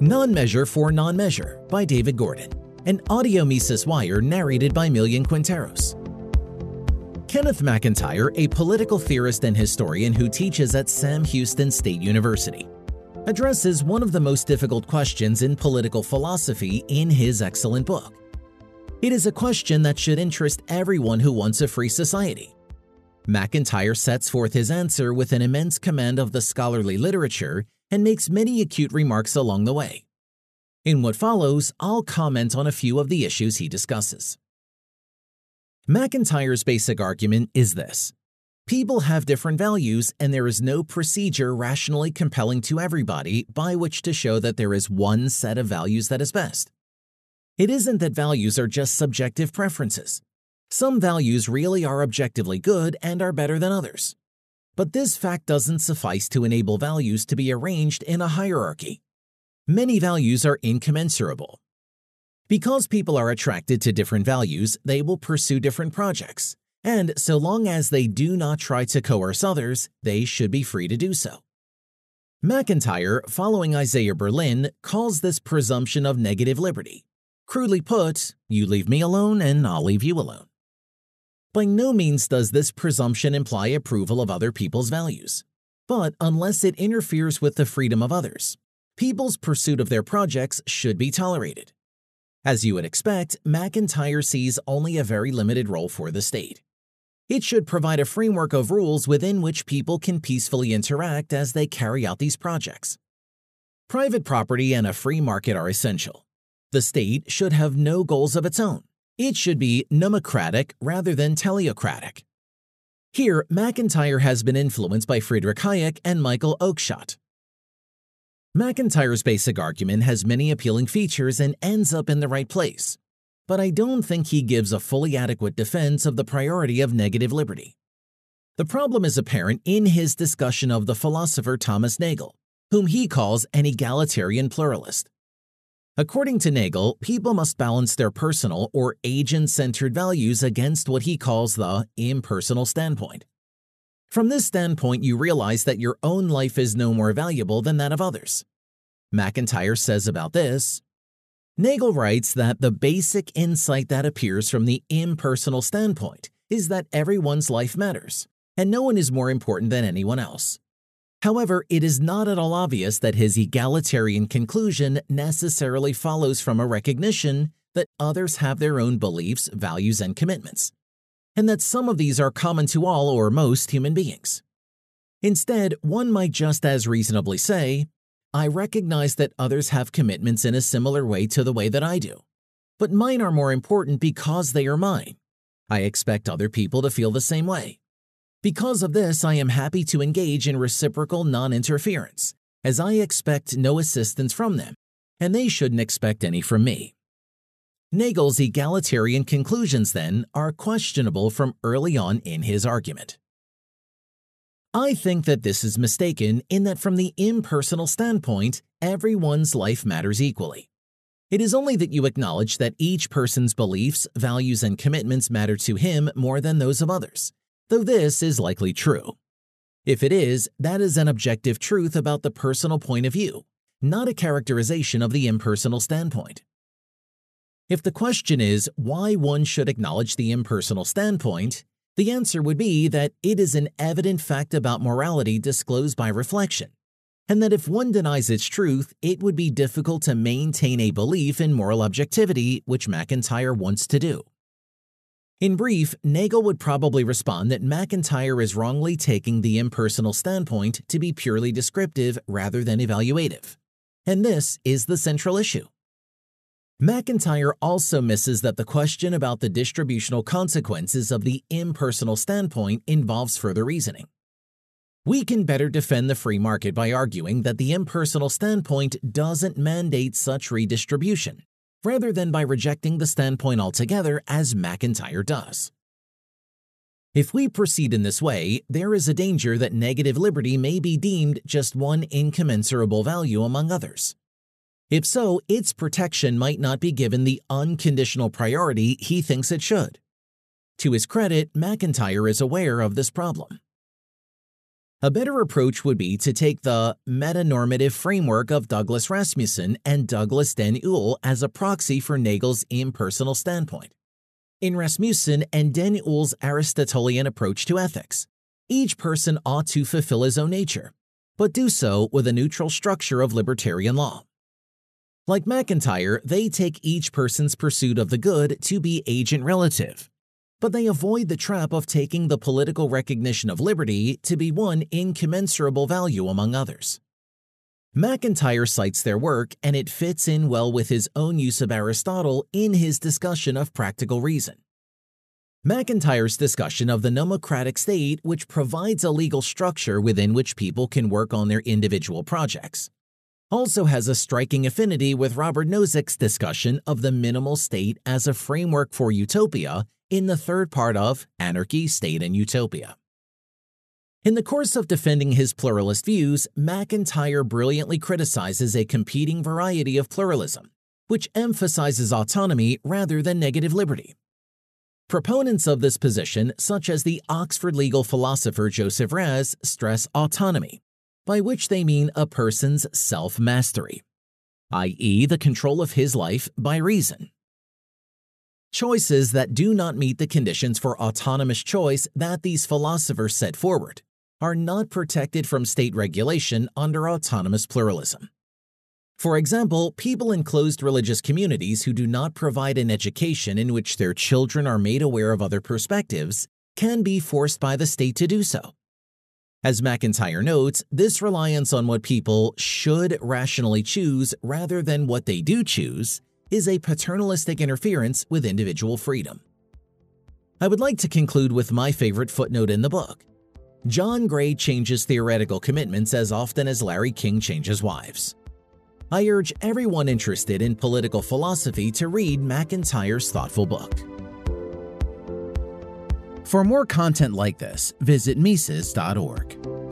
Non-Measure for Non-Measure by David Gordon, an audio Mises Wire narrated by Millian Quinteros. Kenneth McIntyre, a political theorist and historian who teaches at Sam Houston State University, addresses one of the most difficult questions in political philosophy in his excellent book. It is a question that should interest everyone who wants a free society. McIntyre sets forth his answer with an immense command of the scholarly literature and makes many acute remarks along the way. In what follows, I'll comment on a few of the issues he discusses. McIntyre's basic argument is this People have different values, and there is no procedure rationally compelling to everybody by which to show that there is one set of values that is best. It isn't that values are just subjective preferences. Some values really are objectively good and are better than others. But this fact doesn't suffice to enable values to be arranged in a hierarchy. Many values are incommensurable. Because people are attracted to different values, they will pursue different projects, and so long as they do not try to coerce others, they should be free to do so. McIntyre, following Isaiah Berlin, calls this presumption of negative liberty. Crudely put, you leave me alone and I'll leave you alone. By no means does this presumption imply approval of other people's values. But unless it interferes with the freedom of others, people's pursuit of their projects should be tolerated. As you would expect, McIntyre sees only a very limited role for the state. It should provide a framework of rules within which people can peacefully interact as they carry out these projects. Private property and a free market are essential. The state should have no goals of its own. It should be nomocratic rather than teleocratic. Here, McIntyre has been influenced by Friedrich Hayek and Michael Oakeshott. McIntyre's basic argument has many appealing features and ends up in the right place, but I don't think he gives a fully adequate defense of the priority of negative liberty. The problem is apparent in his discussion of the philosopher Thomas Nagel, whom he calls an egalitarian pluralist. According to Nagel, people must balance their personal or agent centered values against what he calls the impersonal standpoint. From this standpoint, you realize that your own life is no more valuable than that of others. McIntyre says about this Nagel writes that the basic insight that appears from the impersonal standpoint is that everyone's life matters, and no one is more important than anyone else. However, it is not at all obvious that his egalitarian conclusion necessarily follows from a recognition that others have their own beliefs, values, and commitments, and that some of these are common to all or most human beings. Instead, one might just as reasonably say, I recognize that others have commitments in a similar way to the way that I do, but mine are more important because they are mine. I expect other people to feel the same way. Because of this, I am happy to engage in reciprocal non-interference, as I expect no assistance from them, and they shouldn't expect any from me. Nagel's egalitarian conclusions, then, are questionable from early on in his argument. I think that this is mistaken in that from the impersonal standpoint, everyone's life matters equally. It is only that you acknowledge that each person's beliefs, values, and commitments matter to him more than those of others, though this is likely true. If it is, that is an objective truth about the personal point of view, not a characterization of the impersonal standpoint. If the question is why one should acknowledge the impersonal standpoint, the answer would be that it is an evident fact about morality disclosed by reflection, and that if one denies its truth, it would be difficult to maintain a belief in moral objectivity, which McIntyre wants to do. In brief, Nagel would probably respond that McIntyre is wrongly taking the impersonal standpoint to be purely descriptive rather than evaluative. And this is the central issue. McIntyre also misses that the question about the distributional consequences of the impersonal standpoint involves further reasoning. We can better defend the free market by arguing that the impersonal standpoint doesn't mandate such redistribution, rather than by rejecting the standpoint altogether as McIntyre does. If we proceed in this way, there is a danger that negative liberty may be deemed just one incommensurable value among others. If so, its protection might not be given the unconditional priority he thinks it should. To his credit, McIntyre is aware of this problem. A better approach would be to take the metanormative framework of Douglas Rasmussen and Douglas Den Uyl as a proxy for Nagel's impersonal standpoint. In Rasmussen and Den Uyl's Aristotelian approach to ethics, each person ought to fulfill his own nature, but do so with a neutral structure of libertarian law. Like McIntyre, they take each person's pursuit of the good to be agent relative, but they avoid the trap of taking the political recognition of liberty to be one incommensurable value among others. McIntyre cites their work, and it fits in well with his own use of Aristotle in his discussion of practical reason. McIntyre's discussion of the nomocratic state, which provides a legal structure within which people can work on their individual projects, also has a striking affinity with Robert Nozick's discussion of the minimal state as a framework for utopia in the third part of Anarchy, State, and Utopia. In the course of defending his pluralist views, McIntyre brilliantly criticizes a competing variety of pluralism, which emphasizes autonomy rather than negative liberty. Proponents of this position, such as the Oxford legal philosopher Joseph Raz, stress autonomy, by which they mean a person's self mastery, i.e., the control of his life by reason. Choices that do not meet the conditions for autonomous choice that these philosophers set forward are not protected from state regulation under autonomous pluralism. For example, people in closed religious communities who do not provide an education in which their children are made aware of other perspectives can be forced by the state to do so. As McIntyre notes, this reliance on what people should rationally choose rather than what they do choose is a paternalistic interference with individual freedom. I would like to conclude with my favorite footnote in the book. John Gray changes theoretical commitments as often as Larry King changes wives. I urge everyone interested in political philosophy to read McIntyre's thoughtful book. For more content like this, visit Mises.org.